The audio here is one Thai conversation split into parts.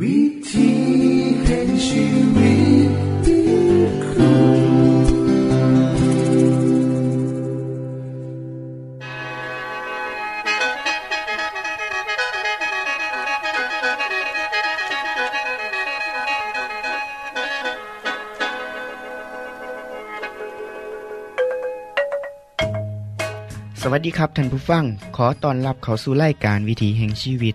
วิธีแห่งชีวิตสวัสดีครับท่านผู้ฟัง ขอต้อนรับเข้าสู่รายการวิถีแห่งชีวิต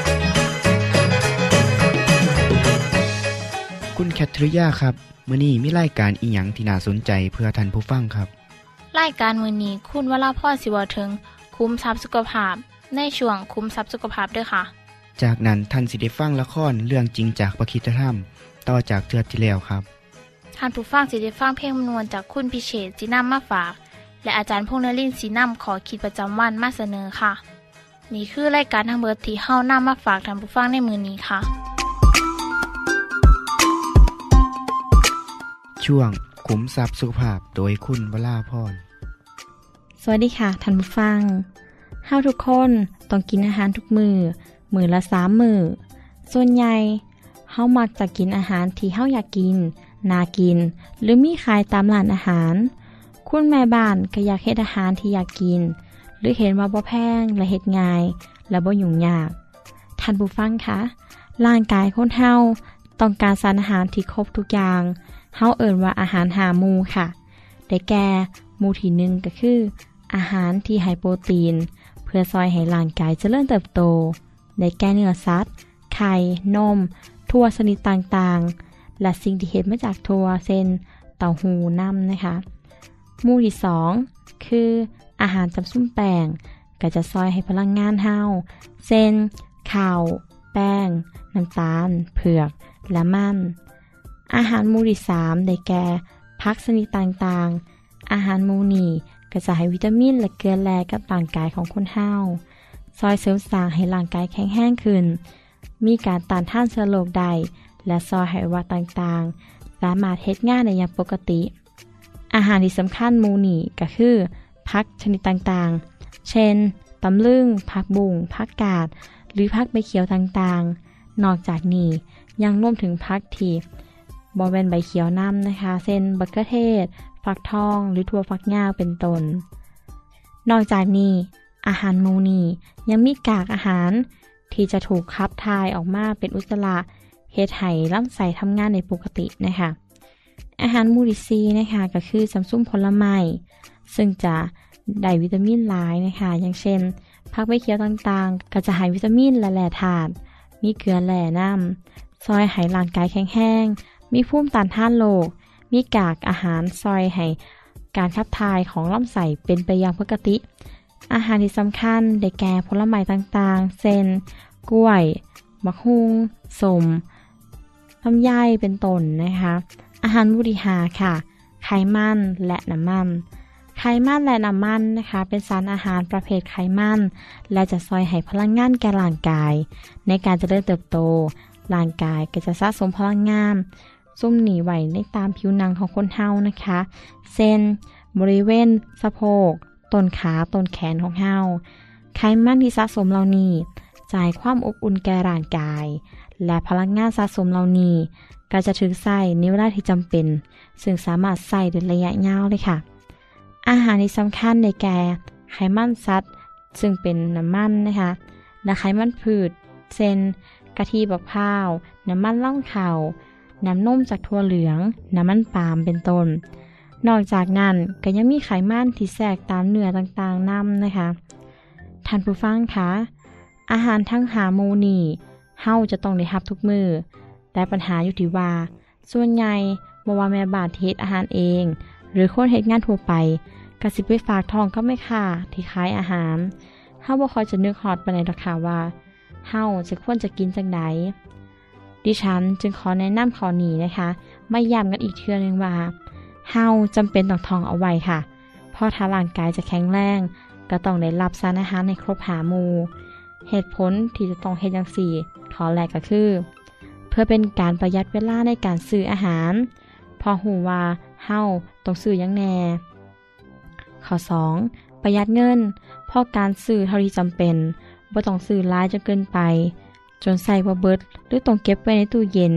คุณแคทริยาครับมื้อนี้มีรายการอีหยังที่น่าสนใจเพื่อท่านผู้ฟังครับรายการมือนี้คุณวราพ่อสิวถึงคุ้มทรัพย์สุขภาพ ในช่วงคุ้มทรัพย์สุขภาพด้วยค่ะ จากนั้นท่านสิได้ฟังละครเรื่องจริงจากประคีตธรรม ต่อจากเทือกที่แล้วครับท่านผู้ฟังสิได้ฟังเพลงมนวนจากคุณพิเชษจีนัมมาฝาก และอาจารย์พงษ์นรินทร์สีนัมขอขีดประจำวันมาเสนอค่ะ นี่คือรายการทางเบอร์ที่เฮ้านํมาฝากท่านผู้ฟังในมือนี้ค่ะ ช่วงขุมทรัพย์สุขภาพโดยคุณวราพรสวัสดีค่ะท่านผู้ฟังเฮาทุกคนต้องกินอาหารทุกมือ มือละสามมือ ส่วนใหญ่เฮามักจะกินอาหารที่เฮาอยากกิน นากิน หรือมีขายตามร้านอาหาร คุณแม่บ้านก็อยากเฮ็ดอาหารที่อยากกิน หรือเห็นว่าบ่แพงและเฮ็ดง่าย และบ่ยุ่งยาก ท่านผู้ฟังคะร่างกายคนเฮาต้องการสารอาหารที่ครบทุกอย่าง เฮาเอิ่นว่าอาหารหามูค่ะ ได้แก่มูที่หนึ่งก็คือ อาหารที่ไฮโปรตีน เพื่อซอยให้ร่างกายเจริญเติบโต ได้แก่เนื้อสัตว์ ไข่ นม ทั่วชนิดต่างๆ และสิ่งที่เห็ดมาจากทั่วเช่นเต้าหู้น้ำนะคะ มูที่สองคืออาหารจำซุ้มแป้งก็จะซอยให้พลังงานเฮาเช่นข้าว แป้ง น้ำตาล เผือก และมัน อาหารมู่ที่สามได้แก่พักชนิดต่างๆ อาหารมูนีก็จะให้วิตามินและเกลือแร่กับร่างกายของคนเฮาซอยเสริมสร้างให้ร่างกายแข็งแรงขึ้น มีการต้านทานเชื้อโรคได้และซอยให้อวัยวะต่างๆ สามารถเฮ็ดงานได้อย่างปกติ อาหารที่สำคัญมูนี่ก็คือพักชนิดต่างๆ เช่นตำลึงผักบุ้งผักกาด หรือผักใบเขียวต่างๆ นอกจากนี้ยังรวมถึงผักที่ บอเป็นใบเขียวน้ำนะคะเช่นบักเกอร์เทศ ฟักทอง หรือถั่วฟักยาเป็นต้น นอกจากนี้ อาหารมูนียังมีกากอาหาร ที่จะถูกขับถ่ายออกมาเป็นอุจจาระเฮ็ดให้ลำไส้ทำงานในปกตินะคะ อาหารมูดิซีนะคะก็คือสัมซุ่มผลไม้ซึ่งจะได้วิตามินหลายนะคะ อย่างเช่นผักใบเขียวต่างๆ ก็จะให้วิตามินและแร่ธาตุมีเกลือแร่น้ำซอยให้ร่างกายแข็งแรง มีภูมิต้านทานโรคมีกากอาหารซอยให้การขับถ่ายของลำไส้เป็นไปอย่างปกติ อาหารที่สำคัญได้แก่ผลไม้ต่างๆ เช่น กล้วย มะฮุงสมลำไยเป็นต้นนะคะ อาหารบุริหาค่ะ ไขมันและน้ำมัน ไขมันและน้ำมันนะคะ เป็นสารอาหารประเภทไขมัน และจะซอยให้พลังงานแก่ร่างกาย ในการจเจริญเติบโต ร่างกายก็จะสะสมพลังงาน ซุ่มหนีไหวในตามผิวหนังของคนเฮานะคะ เส้น บริเวณ สะโพกต้นขาต้นแขนของเฮาไขมันที่สะสมเหล่านี้จ่ายความอบอุ่นแก่ร่างกาย และพลังงานสะสมเหล่านี้ก็จะถึงใส่ในเวลาที่จำเป็น ซึ่งสามารถใส่ในระยะยาวเลยค่ะ อาหารที่สำคัญในแก่ไขมันสัตว์ ซึ่งเป็นน้ำมันนะคะ และไขมันพืชเช่นกะทิบักพร้าว น้ำมันล่องเข่า น้ำนมจากถั่วเหลือง น้ำมันปาล์มเป็นต้น นอกจากนั้นก็ยังมีไขมันที่แทรกตามเนื้อต่างๆนำนะคะ ท่านผู้ฟังคะอาหารทั้งหาโมนีเฮาจะต้องได้รับทุกมือ แต่ปัญหาอยู่ที่ว่า ส่วนใหญ่บ่ว่าแม่บานที่เฮ็ดอาหารเอง หรือคนเฮ็ดงานทั่วไปก็สิบไปฝากทองก็ไม่ค่ะที่ขายอาหารเฮาบ่คอยจะนึกฮอดปานใดดอกค่ะว่าเฮาจะควรจะกินจังได ดิฉันจึงขอแนะนำข้อนี้นะคะไม่ย้ำกันอีกเทื่อนึงว่าเฮาจำเป็นต้องทองเอาไว้ค่ะเพราะถ้าร่างกายจะแข็งแรงก็ต้องได้รับสารอาหารในครบหามู เหตุผลที่จะต้องเฮ็ดจังซี่ขอแรกก็คือ เพื่อเป็นการประหยัดเวลาในการซื้ออาหาร พอหูว่าเฮาต้องซื้อยังแน่ ข้อ 2. ประหยัดเงิน เพราะการซื้อเท่าที่จำเป็นบ่ต้องซื้อหลายจนเกินไป จนใส่บ่เบิดหรือต้องเก็บไว้ในตู้เย็น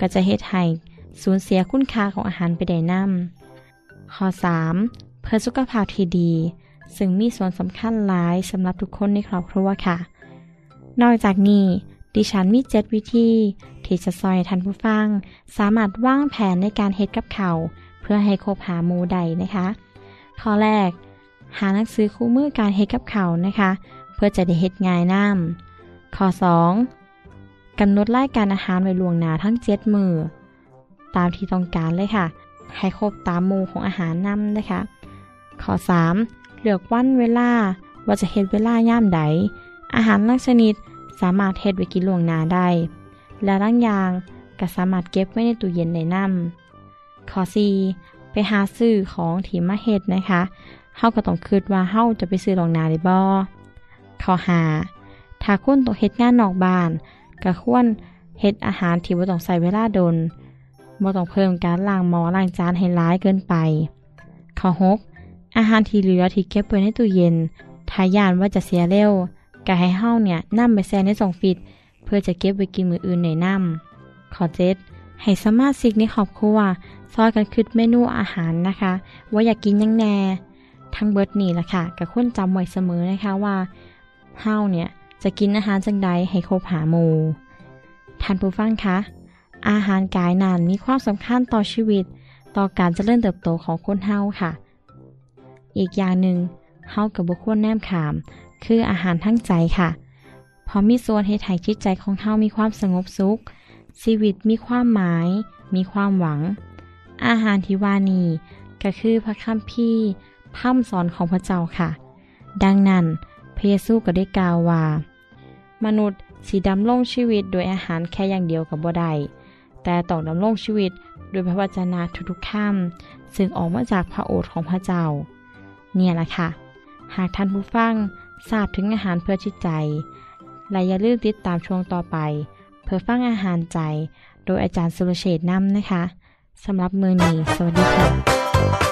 ก็จะเฮ็ดให้สูญเสียคุณค่าของอาหารไปได้นำข้อ 3. เพื่อสุขภาพที่ดี ซึ่งมีส่วนสำคัญหลายสำหรับทุกคนในครอบครัวค่ะ นอกจากนี้ ดิฉันมีเจ็ดวิธี ที่จะซอยท่านผู้ฟัง สามารถวางแผนในการเฮ็ดกับเขา เพื่อให้คบหาหมูใดนะคะ ข้อแรก หาหนังสือคู่มือการเฮ็ดกับเขานะคะ เพื่อจะได้เฮ็ดง่ายน้ำข้อ 2. กำหนดรายการอาหารไว้ล่วงหน้าทั้งเจ็ดมือ ตามที่ต้องการเลยค่ะ ให้ครบตามมูของอาหารนํนะคะ ข้อ 3. เลือกวันเวลาว่าจะเฮ็ดเวลาย่ามใด อาหารลักชนิดสามารถเฮ็ดไว้กินล่วงหน้าได้ และร่างยางก็สามารถเก็บไว้ในตู้เย็นได้นํข้อ 4. ไปหาซื้อของที่มาเฮ็ดนะคะเฮาก็ต้องคิดว่าเฮาจะไปซื้อลวงนาได้บ่ข้อ 5. ถ้าคุณต้องเฮ็ดงานนอกบ้าน ก็ควรเฮ็ดอาหารที่บ่ต้องใช้เวลาดนบ่ต้องเพิ่มการล้างหม้อล้างจานให้หลายเกินไป ข้อ 6. อาหารที่เหลือที่เก็บไว้ในตู้เย็นถ้ายานว่าจะเสียเร็วก็ให้เฮาเนี่ยนำไปแช่ในซองฟิต เพื่อจะเก็บไว้กินมื้ออื่นในน้ำข้อ 7. ให้สมาชิกในครอบครัวซอยกันคิดเมนูอาหารนะคะ ว่าอยากกินยังแหน่ทั้งเบิดนี่แหละค่ะก็ควรจำไว้เสมอนะคะว่าเฮาเนี่ย จะกินอาหารจังใดให้ครบหาหมู่ท่านผู้ฟังคะ อาหารกายนานมีความสำคัญต่อชีวิต ต่อการเจริญเติบโตของคนเฮาค่ะ อีกอย่างหนึ่งเฮากับบุควรแนมขาม คืออาหารทั้งใจค่ะพราะมีส่วนให้ไถ่จิตใจของเฮามีความสงบสุข ชีวิตมีความหมาย มีความหวัง อาหารที่ว่านี้ก็คือพระคัมภีร์พร่ำสอนของพระเจ้าค่ะ ดังนั้นพระเยซูก็ได้กล่าวว่า มนุษย์สีดำลงชีวิตโดยอาหารแค่อย่างเดียวกับบ่ได้แต่ต้องดำรงชีวิตโดยพระวจนะทุกๆคำซึ่งออกมาจากพระโอษฐ์ของพระเจ้า เนี่ยแหละค่ะ หากท่านผู้ฟังทราบถึงอาหารเพื่อจิตใจ และอย่าลืมติดตามช่วงต่อไป เพื่อฟังอาหารใจ โดยอาจารย์สุรเชษฐ์นำนะคะสำหรับมือนี้สวัสดีค่ะ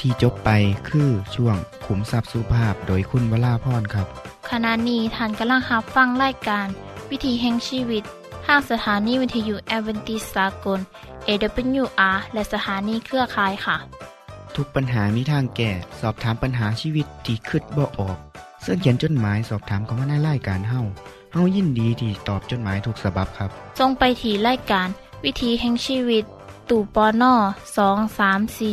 ที่จบไปคือช่วงขุมทรัพย์สุภาพโดยคุณวราพรครับ ขณะนี้ท่านกำลังรับฟังรายการ วิถีแห่งชีวิตทางสถานีวิทยุแอเวนติสากล AWR และสถานีเครือข่ายค่ะ ทุกปัญหามีทางแก้ สอบถามปัญหาชีวิตที่คืดบ่ออก เสื้อเขียนจดหมายสอบถามเขามาในรายการเฮาเฮายินดีที่ตอบจดหมายถูกสาบบครับทรงไปถีรายการ วิถีแห่งชีวิตตู่ปอน่อสองสามสี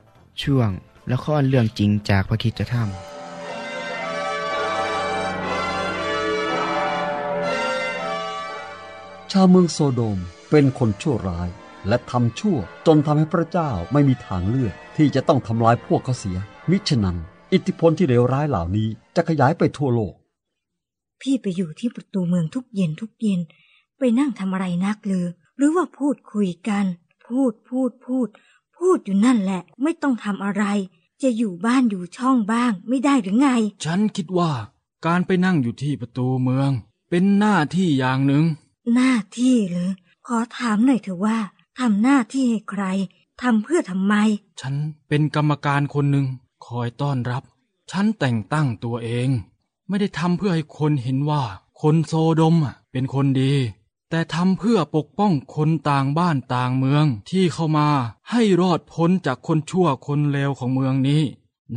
ช่วงละครเรื่องจริงจากพระคริสตธรรม ชาวเมืองโซโดมเป็นคนชั่วร้ายและทำชั่วจนทำให้พระเจ้าไม่มีทางเลือกที่จะต้องทำลายพวกเขาเสีย มิฉะนั้น อิทธิพลที่เลวร้ายเหล่านี้จะขยายไปทั่วโลก พี่ไปอยู่ที่ประตูเมืองทุกเย็นทุกเย็น ไปนั่งทำอะไรนักเลยหรือว่าพูดคุยกัน พูดพูดพูด พูดอยู่นั่นแหละ ไม่ต้องทำอะไร จะอยู่บ้านอยู่ช่องบ้าง ไม่ได้หรือไง ฉันคิดว่า การไปนั่งอยู่ที่ประตูเมือง เป็นหน้าที่อย่างหนึ่ง หน้าที่เหรอขอถามหน่อยเถอะว่าทำหน้าที่ให้ใครทำเพื่อทำไม ฉันเป็นกรรมการคนหนึ่งคอยต้อนรับ ฉันแต่งตั้งตัวเอง ไม่ได้ทำเพื่อให้คนเห็นว่า คนโซโดมอะเป็นคนดี แต่ทำเพื่อปกป้องคนต่างบ้านต่างเมืองที่เข้ามาให้รอดพ้นจากคนชั่วคนเลวของเมืองนี้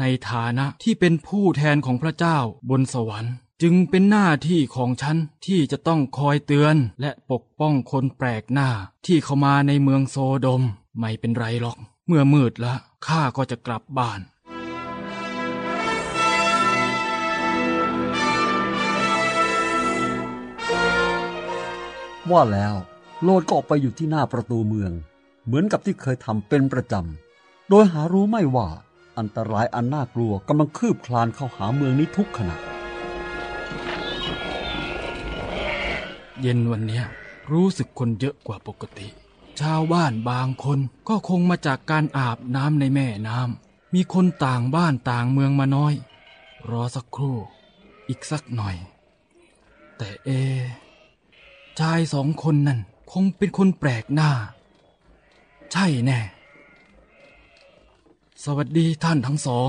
ในฐานะที่เป็นผู้แทนของพระเจ้าบนสวรรค์จึงเป็นหน้าที่ของฉันที่จะต้องคอยเตือนและปกป้องคนแปลกหน้าที่เข้ามาในเมืองโซโดม ไม่เป็นไรหรอก เมื่อมืดแล้วข้าก็จะกลับบ้าน ว่าแล้วโลดก็ออกไปอยู่ที่หน้าประตูเมือง เหมือนกับที่เคยทำเป็นประจำ โดยหารู้ไม่ว่าอันตรายอันน่ากลัวกำลังคืบคลานเข้าหาเมืองนี้ทุกขณะ เย็นวันนี้รู้สึกคนเยอะกว่าปกติ ชาวบ้านบางคนก็คงมาจากการอาบน้ำในแม่น้ำมีคนต่างบ้านต่างเมืองมาน้อย รอสักครู่ อีกสักหน่อย แต่เอ ชายสองคนนั่นคงเป็นคนแปลกหน้า ใช่แน่ สวัสดีท่านทั้งสอง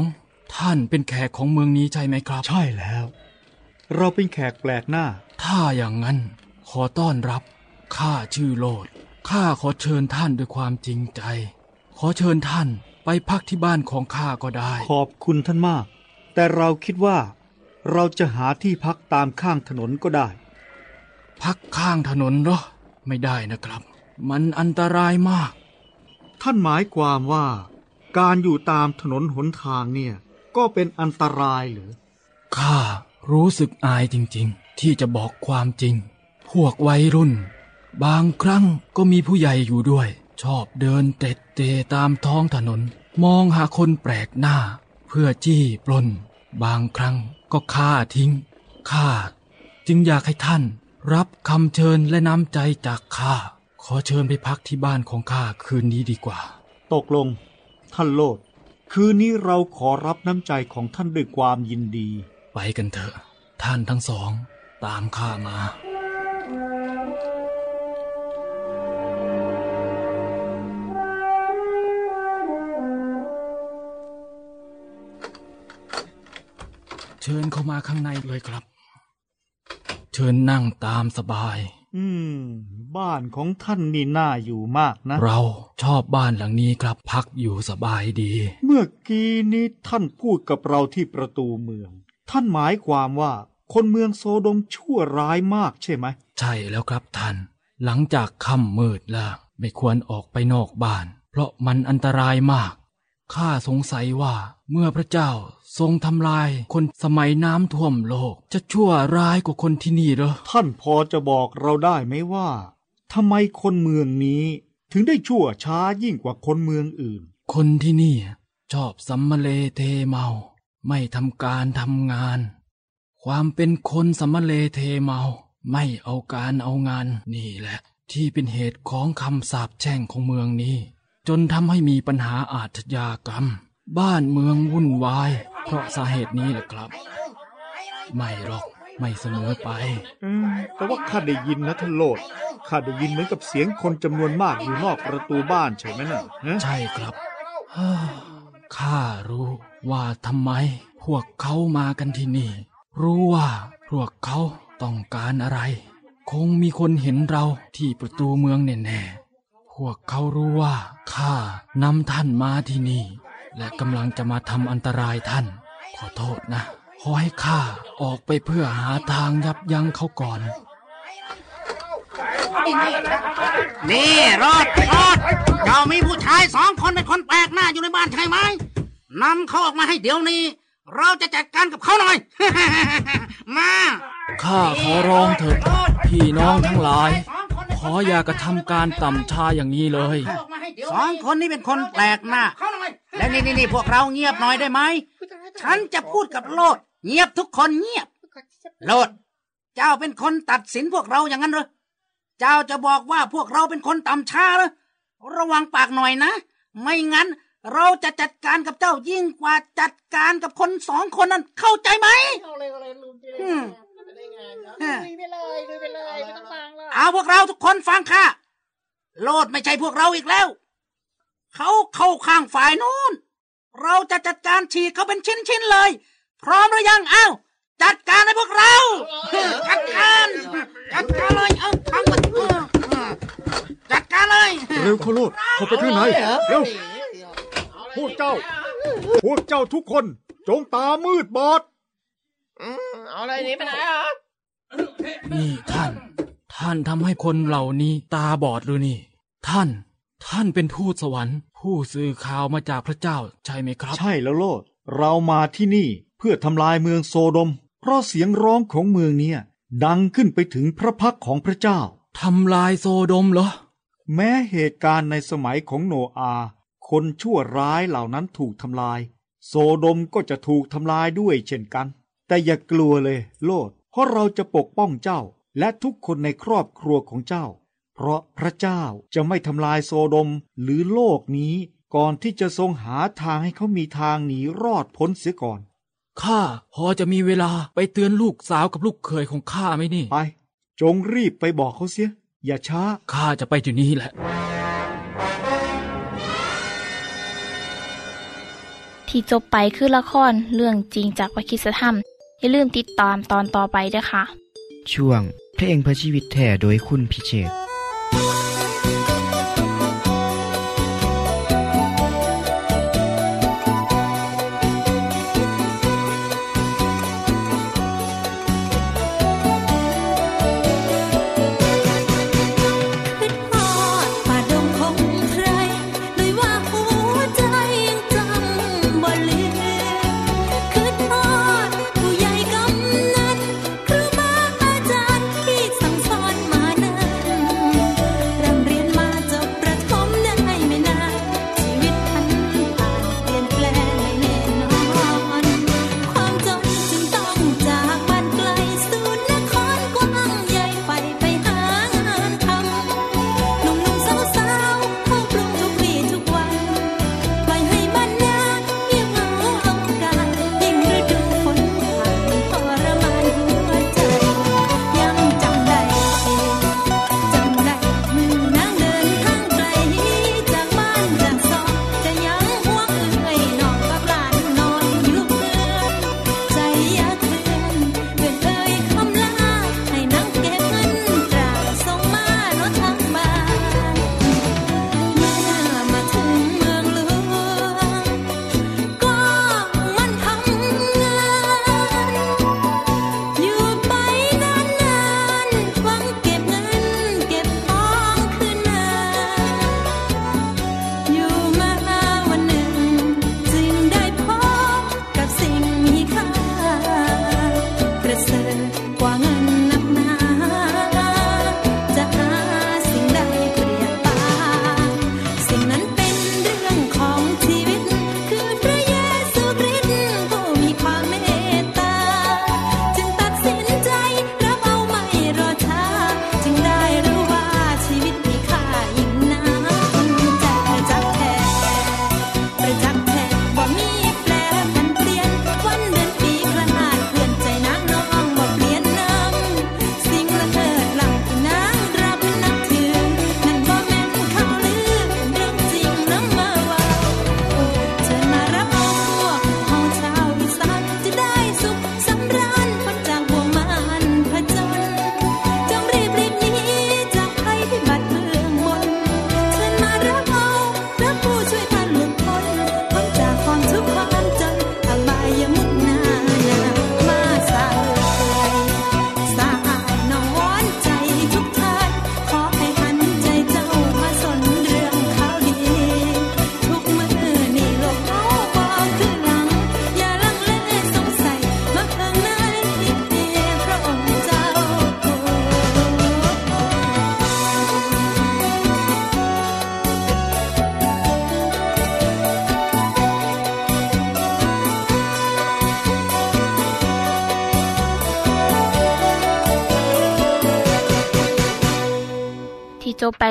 ท่านเป็นแขกของเมืองนี้ใช่ไหมครับ ใช่แล้ว เราเป็นแขกแปลกหน้า ถ้าอย่างนั้น ขอต้อนรับ ข้าชื่อโลด ข้าขอเชิญท่านด้วยความจริงใจ ขอเชิญท่านไปพักที่บ้านของข้าก็ได้ ขอบคุณท่านมาก แต่เราคิดว่า เราจะหาที่พักตามข้างถนนก็ได้ พักข้างถนนเหรอ ไม่ได้นะครับ มันอันตรายมาก ท่านหมายความว่า การอยู่ตามถนนหนทางเนี่ย ก็เป็นอันตรายเหรือข้ารู้สึกอายจริงๆ ที่จะบอกความจริง พวกวัยรุ่น บางครั้งก็มีผู้ใหญ่อยู่ด้วย ชอบเดินเตะเตะตามท้องถนน มองหาคนแปลกหน้า เพื่อจี้ปล้น บางครั้งก็ฆ่าทิ้งข้าจึงอยากให้ท่าน รับคำเชิญและน้ำใจจากข้า ขอเชิญไปพักที่บ้านของข้าคืนนี้ดีกว่า ตกลง ท่านโลด คืนนี้เราขอรับน้ำใจของท่านด้วยความยินดี ไปกันเถอะ ท่านทั้งสอง ตามข้ามาเชิญเข้ามาข้างในเลยครับ เชิญนั่งตามสบาย อืม บ้านของท่านนี่น่าอยู่มากนะ เราชอบบ้านหลังนี้ครับพักอยู่สบายดี เมื่อกี้นี้ท่านพูดกับเราที่ประตูเมือง ท่านหมายความว่า คนเมืองโซโดมชั่วร้ายมากใช่ไหม ใช่แล้วครับท่าน หลังจากค่ำมืดแล้วไม่ควรออกไปนอกบ้าน เพราะมันอันตรายมาก ข้าสงสัยว่าเมื่อพระเจ้าทรงทำลายคนสมัยน้ำท่วมโลก จะชั่วร้ายกว่าคนที่นี่เหรอ ท่านพอจะบอกเราได้ไหมว่าทำไมคนเมืองนี้ถึงได้ชั่วช้ายิ่งกว่าคนเมืองอื่น คนที่นี่ชอบสัมมะเลเทเมา ไม่ทำการทำงาน ความเป็นคนสัมมะเลเทเมา ไม่เอาการเอางานนี่แหละ ที่เป็นเหตุของคำสาปแช่งของเมืองนี้ จนทำให้มีปัญหาอาชญากรรม บ้านเมืองวุ่นวาย เพราะสาเหตุนี้แหละครับ ไม่หรอกไม่เสมอไปเออแต่ว่าข้าได้ยินนะท่านโลดข้าได้ยินเหมือนกับเสียงคนจำนวนมากอยู่นอกประตูบ้านใช่ไหมน่ะฮะใช่ครับเฮ้อข้ารู้ว่าทำไม พวกเขามากันที่นี่ รู้ว่าพวกเขาต้องการอะไร คงมีคนเห็นเราที่ประตูเมืองแน่ๆ พวกเขารู้ว่าข้านำท่านมาที่นี่ และกำลังจะมาทำอันตรายท่าน ขอโทษนะ ขอให้ข้าออกไปเพื่อหาทางยับยั้งเขาก่อน นี่รอดรอดเจ้ามีผู้ชายสองคนเป็นคนแปลกหน้าอยู่ในบ้านใช่ไหมนำเขาออกมาให้เดี๋ยวนี้ เราจะจัดการกับเขาหน่อย มา ข้าขอร้องเถอะพี่น้องทั้งหลายข ออย่ากระทำการต่ำช้าอย่างนี้เลย สองคนนี้เป็นคนแปลกหน้าและนี่นี่นี่พวกเราเงียบหน่อยได้ไหม ฉันจะพูดกับโลด เงียบทุกคนเงียบ โลด เจ้าเป็นคนตัดสินพวกเราอย่างนั้นเหรอ เจ้าจะบอกว่าพวกเราเป็นคนต่ำช้าเหรอ ระวังปากหน่อยนะ ไม่งั้นเราจะจัดการกับเจ้ายิ่งกว่าจัดการกับคนสองคนนั้นเข้าใจไหม อืมอืมเอาพวกเราทุกคนฟังค่ะ โลดไม่ใช่พวกเราอีกแล้ว เขาเข้าข้างฝ่ายนู้น เราจะจัดการฉีกเขาเป็นชิ้นๆเลย พร้อมหรือยังเอ้าจัดการให้พวกเรา จัดการจัดการเลยเอาทั้งหมดเออเออจัดการเลยเร็วเข้าโลดเข้าไปข้างในเร็วพวกเจ้า พวกเจ้าทุกคนจงตามืดบอด นี่ท่าน ท่านทำให้คนเหล่านี้ตาบอดหรือนี่ ท่าน ท่านเป็นทูตสวรรค์ ผู้สื่อข่าวมาจากพระเจ้าใช่ไหมครับ ใช่แล้วโลด เรามาที่นี่เพื่อทำลายเมืองโซโดม เพราะเสียงร้องของเมืองเนี้ยดังขึ้นไปถึงพระพักของพระเจ้า ทำลายโซโดมเหรอ แม้เหตุการณ์ในสมัยของโนอาห์คนชั่วร้ายเหล่านั้นถูกทำลาย โซโดมก็จะถูกทำลายด้วยเช่นกัน แต่อย่ากลัวเลยโลด เพราะเราจะปกป้องเจ้า และทุกคนในครอบครัวของเจ้า เพราะพระเจ้าจะไม่ทำลายโซโดมหรือโลกนี้ ก่อนที่จะทรงหาทางให้เขามีทางหนีรอดพ้นเสียก่อน ข้าพอจะมีเวลาไปเตือนลูกสาวกับลูกเขยของข้าไหมนี่ ไป จงรีบไปบอกเขาเสีย อย่าช้า ข้าจะไปอยู่นี้แหละ ที่จบไปคือละครเรื่องจริงจากวิคิสธรรม อย่าลืมติดตามตอนต่อไปด้วยค่ะ ช่วงเพลงเพื่อชีวิตแท่โดยคุณพิเชษ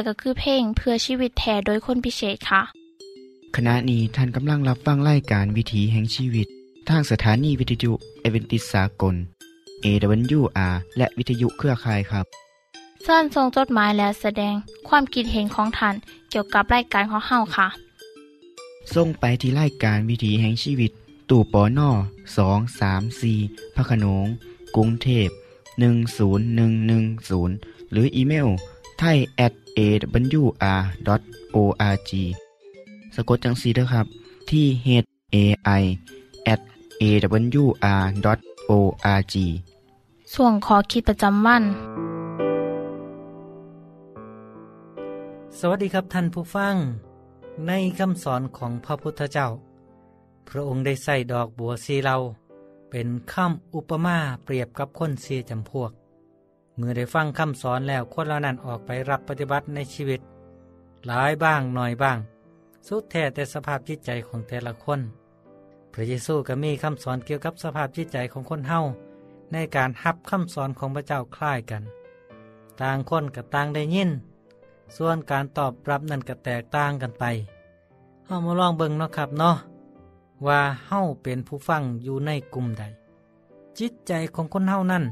ก็คือเพลงเพื่อชีวิตแทนโดยคนพิเศษค่ะ ขณะนี้ท่านกำลังรับฟังรายการวิถีแห่งชีวิต ทางสถานีวิทยุเอเวนติสากล AWR และวิทยุเครือข่ายครับเชิญส่งจดหมายและแสดงความคิดเห็นของท่านเกี่ยวกับรายการของเฮาค่ะส่งไปที่รายการวิถีแห่งชีวิต ตู่ปอน่อสองสามสี่พระโขนงกรุงเทพหนึ่งศูนย์หนึ่งหนึ่งศูนย์หรืออีเมล ไทย at awr org สะกดจังสีด้วยครับ ที่ h a i at awr org ส่วงขอคิดประจำวัน สวัสดีครับท่านผู้ฟัง ในคำสอนของพระพุทธเจ้า พระองค์ได้ใส่ดอกบัวสีเหลาเป็นคำอุปมาเปรียบกับคนเสียจำพวก เมื่อได้ฟังคำสอนแล้วคนเหล่านั้นออกไปรับปฏิบัติในชีวิต หลายบ้างหน่อยบ้าง สุดแท้แต่สภาพจิตใจของแต่ละคน พระเยซูก็มีคำสอนเกี่ยวกับสภาพจิตใจของคนเฮาในการฮับคำสอนของพระเจ้าคล้ายกัน ต่างคนกับต่างได้ยิน ส่วนการตอบรับนั่นก็แตกต่างกันไปเฮามาลองเบิ่งเนาะครับเนาะว่าเฮาเป็นผู้ฟังอยู่ในกลุ่มใด จิตใจของคนเฮานั่น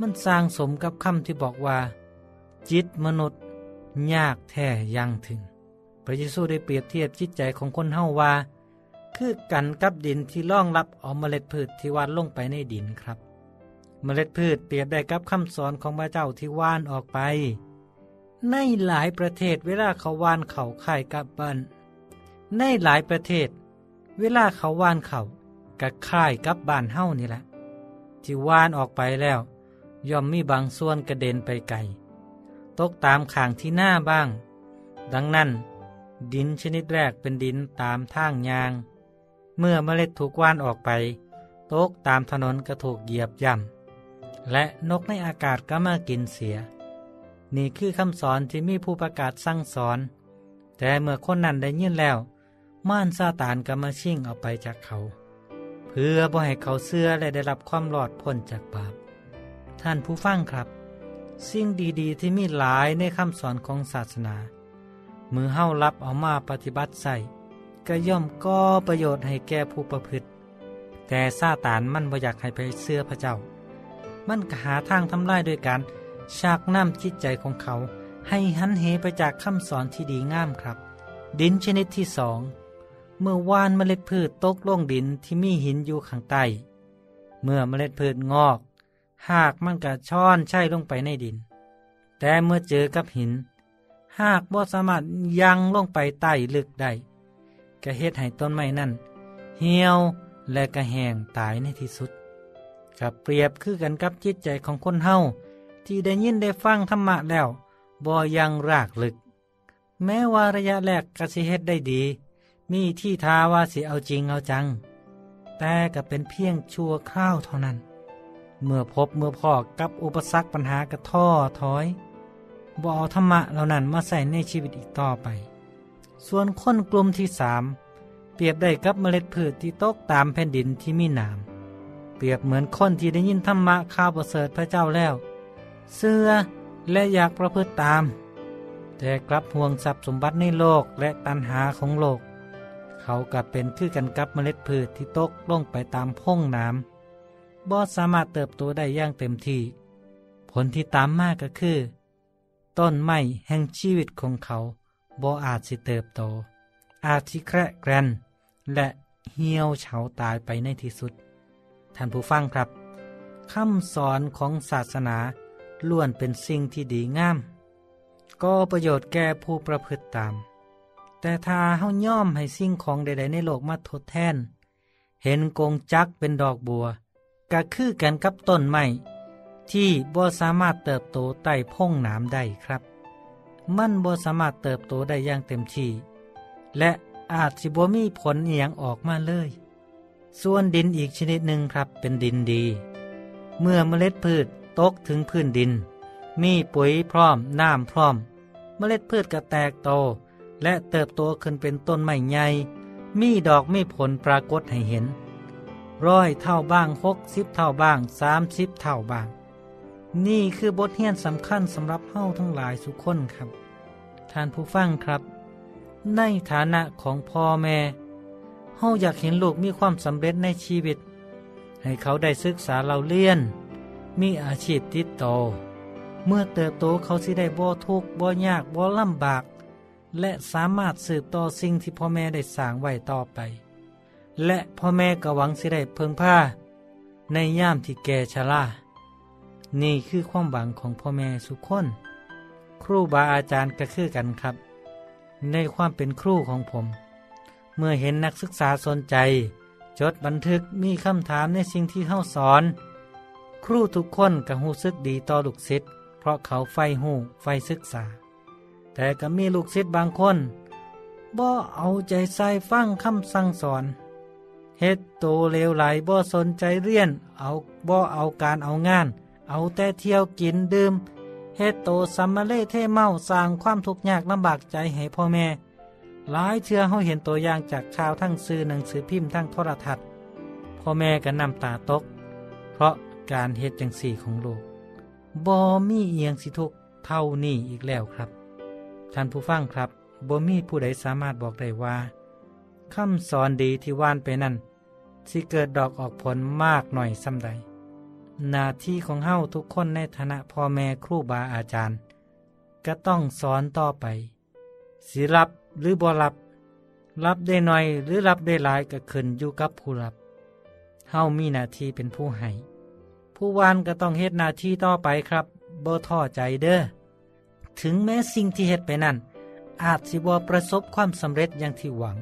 มันสร้างสมกับคำที่บอกว่า จิตมนุษย์ ยากแท้ยังถึง พระเยซูได้เปรียบเทียบจิตใจของคนเฮาว่า คือกันกับดินที่ล่องรับเอาเมล็ดพืชที่วานลงไปในดินครับ เมล็ดพืชเปรียบได้กับคำสอนของพระเจ้าที่ว่านออกไป ในหลายประเทศเวลาเขาว่านเขาไข่กับบ้านในหลายประเทศ เวลาเขาว่านเขากับค่ายกับบ้านเฮ้านี่แหละที่ว่านออกไปแล้ว ย่อมมีบางส่วนกระเด็นไปไกล ตกตามข่างที่หน้าบ้าง ดังนั้น ดินชนิดแรกเป็นดินตามทางยาง เมื่อเมล็ดถูกว่านออกไป ตกตามถนนก็ถูกเหยียบย่ำ และนกในอากาศก็มากินเสีย นี่คือคำสอนที่มีผู้ประกาศสั่งสอน แต่เมื่อคนนั้นได้ยินแล้ว ม่านซาตานก็มาชิ่งเอาไปจากเขา เพื่อบ่ให้เขาเสื้อและได้รับความรอดพ้นจากบาป ท่านผู้ฟังครับ สิ่งดีๆ ที่มีหลายในคำสอนของศาสนา มือเฮ้ารับเอามาปฏิบัติใส่ก็ย่อมก่อประโยชน์ให้แก่ผู้ประพฤติ แต่ซาตานมันบ่อยากให้ไปเสื้อพระเจ้า มันก็หาทางทำลายด้วยการชักน้ำจิตใจของเขา ให้หันเหไปจากคำสอนที่ดีงามครับ ดินชนิดที่สองเมื่อวานเมล็ดพืชตกลงดินที่มีหินอยู่ข้างใต้ เมื่อเมล็ดพืชงอก หากมันกระช่อนใช่ลงไปในดิน แต่เมื่อเจอกับหิน หากบ่สามารถยังลงไปใต้ลึกได้กระเฮ็ดให้ต้นไม้นั่น เหี่ยวและกระแหงตายในที่สุดกับเปรียบคือกันกับจิตใจของคนเฮาที่ได้ยินได้ฟังธรรมะแล้วบ่ยังรากลึก แม้ว่าระยะแรกกสิเฮ็ดได้ดี มีที่ทาว่าสิเอาจริงเอาจัง แต่ก็เป็นเพียงชั่วคราวเท่านั้น เมื่อพบเมื่อพอกับอุปสรรคปัญหากระท่อถอยบ่เอาธรรมะเหล่านั้นมาใส่ในชีวิตอีกต่อไป ส่วนคนกลุ่มที่สามเปรียบได้กับเมล็ดพืชที่ตกตามแผ่นดินที่มีหนามเปรียบเหมือนคนที่ได้ยินธรรมะข่าวประเสริฐพระเจ้าแล้ว เสื้อและอยากประพฤติตาม แต่กลับห่วงทรัพย์สมบัติในโลกและตัณหาของโลก เขากับเป็นคือกันกับเมล็ดพืชที่ตกลงไปตามพงน้ำ บ่สามารถเติบโตได้อย่างเต็มที่ ผลที่ตามมาก็คือ ต้นไม้แห่งชีวิตของเขาบ่อาจสิเติบโต อาจสิแคระแกรน และเหี่ยวเฉาตายไปในที่สุด ท่านผู้ฟังครับคำสอนของศาสนาล้วนเป็นสิ่งที่ดีงาม ก็ประโยชน์แก่ผู้ประพฤติตาม แต่ถ้าเฮาย่อมให้สิ่งของใด ๆ ในโลกมาทดแทน เห็นกงจักเป็นดอกบัว ก็คือกันกับต้นไม้ที่บ่สามารถเติบโตใต้พงน้ำได้ครับ มันบ่สามารถเติบโตได้อย่างเต็มที่ และอาจสิบ่มีผลเอียงออกมาเลย ส่วนดินอีกชนิดหนึ่งครับเป็นดินดี เมื่อเมล็ดพืชตกถึงพื้นดิน มีปุ๋ยพร้อมน้ำพร้อม เมล็ดพืชก็แตกโต และเติบโตขึ้นเป็นต้นไม้ใหญ่ มีดอกมีผลปรากฏให้เห็น ร้อยเท่าบ้างหกสิบเท่าบ้างสามสิบเท่าบ้าง นี่คือบทเรียนสำคัญสำหรับเฮ้าทั้งหลายสุขคนครับ ท่านผู้ฟังครับ ในฐานะของพ่อแม่เฮาอยากเห็นลูกมีความสำเร็จในชีวิต ให้เขาได้ศึกษาเราเรียน มีอาชีพติดโต เมื่อเติบโตเขาสิได้บ่ทุกข์บ่ยากบ่ลำบาก และสามารถสืบต่อสิ่งที่พ่อแม่ได้สร้างไว้ต่อไป และพ่อแม่ก็หวังสิได้เพิ่งผ้า ในย่ามที่แก่ชรานี่คือความหวังของพ่อแม่สุขคน ครูบาอาจารย์ก็คือกันครับ ในความเป็นครูของผม เมื่อเห็นนักศึกษาสนใจ จดบันทึกมีคำถามในสิ่งที่เข้าสอน ครูทุกคนก็หู้สึกดีต่อลูกศิษย์เพราะเขาไฟหูไฟศึกษา แต่ก็มีลูกศิษย์บางคนบ่เอาใจใส่ฟังคำสั่งสอน เฮ็ดโตเลวไหลบ่สนใจเรียน เอาบ่เอาการเอางาน เอาแต่เที่ยวกินดื่มเฮ็ดโตสัมมาเลเทเมาสร้างความทุกข์ยากลำบากใจให้พ่อแม่ หลายเชื่อเฮาเห็นตัวอย่างจากข่าวทั้งซื้อหนังสือพิมพ์ทั้งโทรทัศน์พ่อแม่ก็นำตาตก เพราะการเฮ็ดจังสี่ของลูกบ่มีเอียงสิทุกเท่านี้อีกแล้วครับท่านผู้ฟังครับบ่มีผู้ใดสามารถบอกได้ว่า คำสอนดีที่ว่านไปนั่นสิเกิดดอกออกผลมากหน่อยสำใดหน้าที่ของเฮ้าทุกคนในฐานะพ่อแม่ครูบาอาจารย์ ก็ต้องสอนต่อไป สิรับหรือบ่รับ รับได้หน่อยหรือรับได้หลายก็ขึ้นอยู่กับผู้รับเฮ้ามีหน้าที่เป็นผู้ให้ผู้วานก็ต้องเฮ็ดหน้าที่ต่อไปครับบ่ท้อใจเด้อถึงแม้สิ่งที่เฮ็ดไปนั่นอาจสิบ่ประสบความสำเร็จอย่างที่หวัง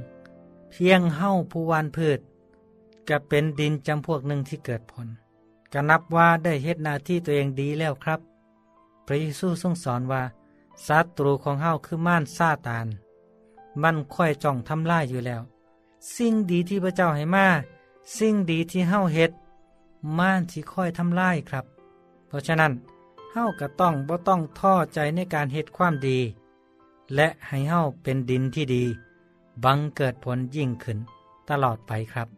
เพียงเฮาผู้วานพืชก็เป็นดินจำพวกหนึ่งที่เกิดผลก็นับว่าได้เฮ็ดหน้าที่ตัวเองดีแล้วครับ พระเยซูทรงสอนว่าศัตรูของเฮาคือม่านซาตาน มันค่อยจ้องทำลายอยู่แล้ว สิ่งดีที่พระเจ้าให้มาสิ่งดีที่เฮาเฮ็ดม่านที่ค่อยทำลายครับ เพราะฉะนั้นเฮาก็ต้องบ่ต้องท้อใจในการเฮ็ดความดี และให้เฮาเป็นดินที่ดี บังเกิดผลยิ่งขึ้น ตลอดไปครับ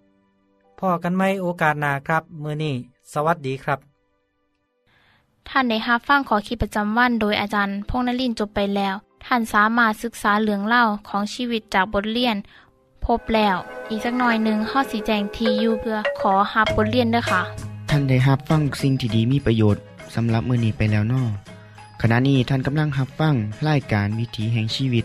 พอกันไม่โอกาสหน้าครับ มือนี้สวัสดีครับ ท่านได้รับฟังขอคิดประจำวันโดยอาจารย์พงษ์นลินทร์จบไปแล้ว ท่านสามารถศึกษาเรื่องเล่าของชีวิตจากบทเรียน พบแล้ว อีกสักหน่อยหนึ่งข้อสีแจงทียูเพื่อขอฮับบทเรียนด้วยค่ะ ท่านได้รับฟังสิ่งที่ดีมีประโยชน์สำหรับมื้อนี้ไปแล้วนอขณะนี้ท่านกำลังรับฟังรายการวิถีแห่งชีวิต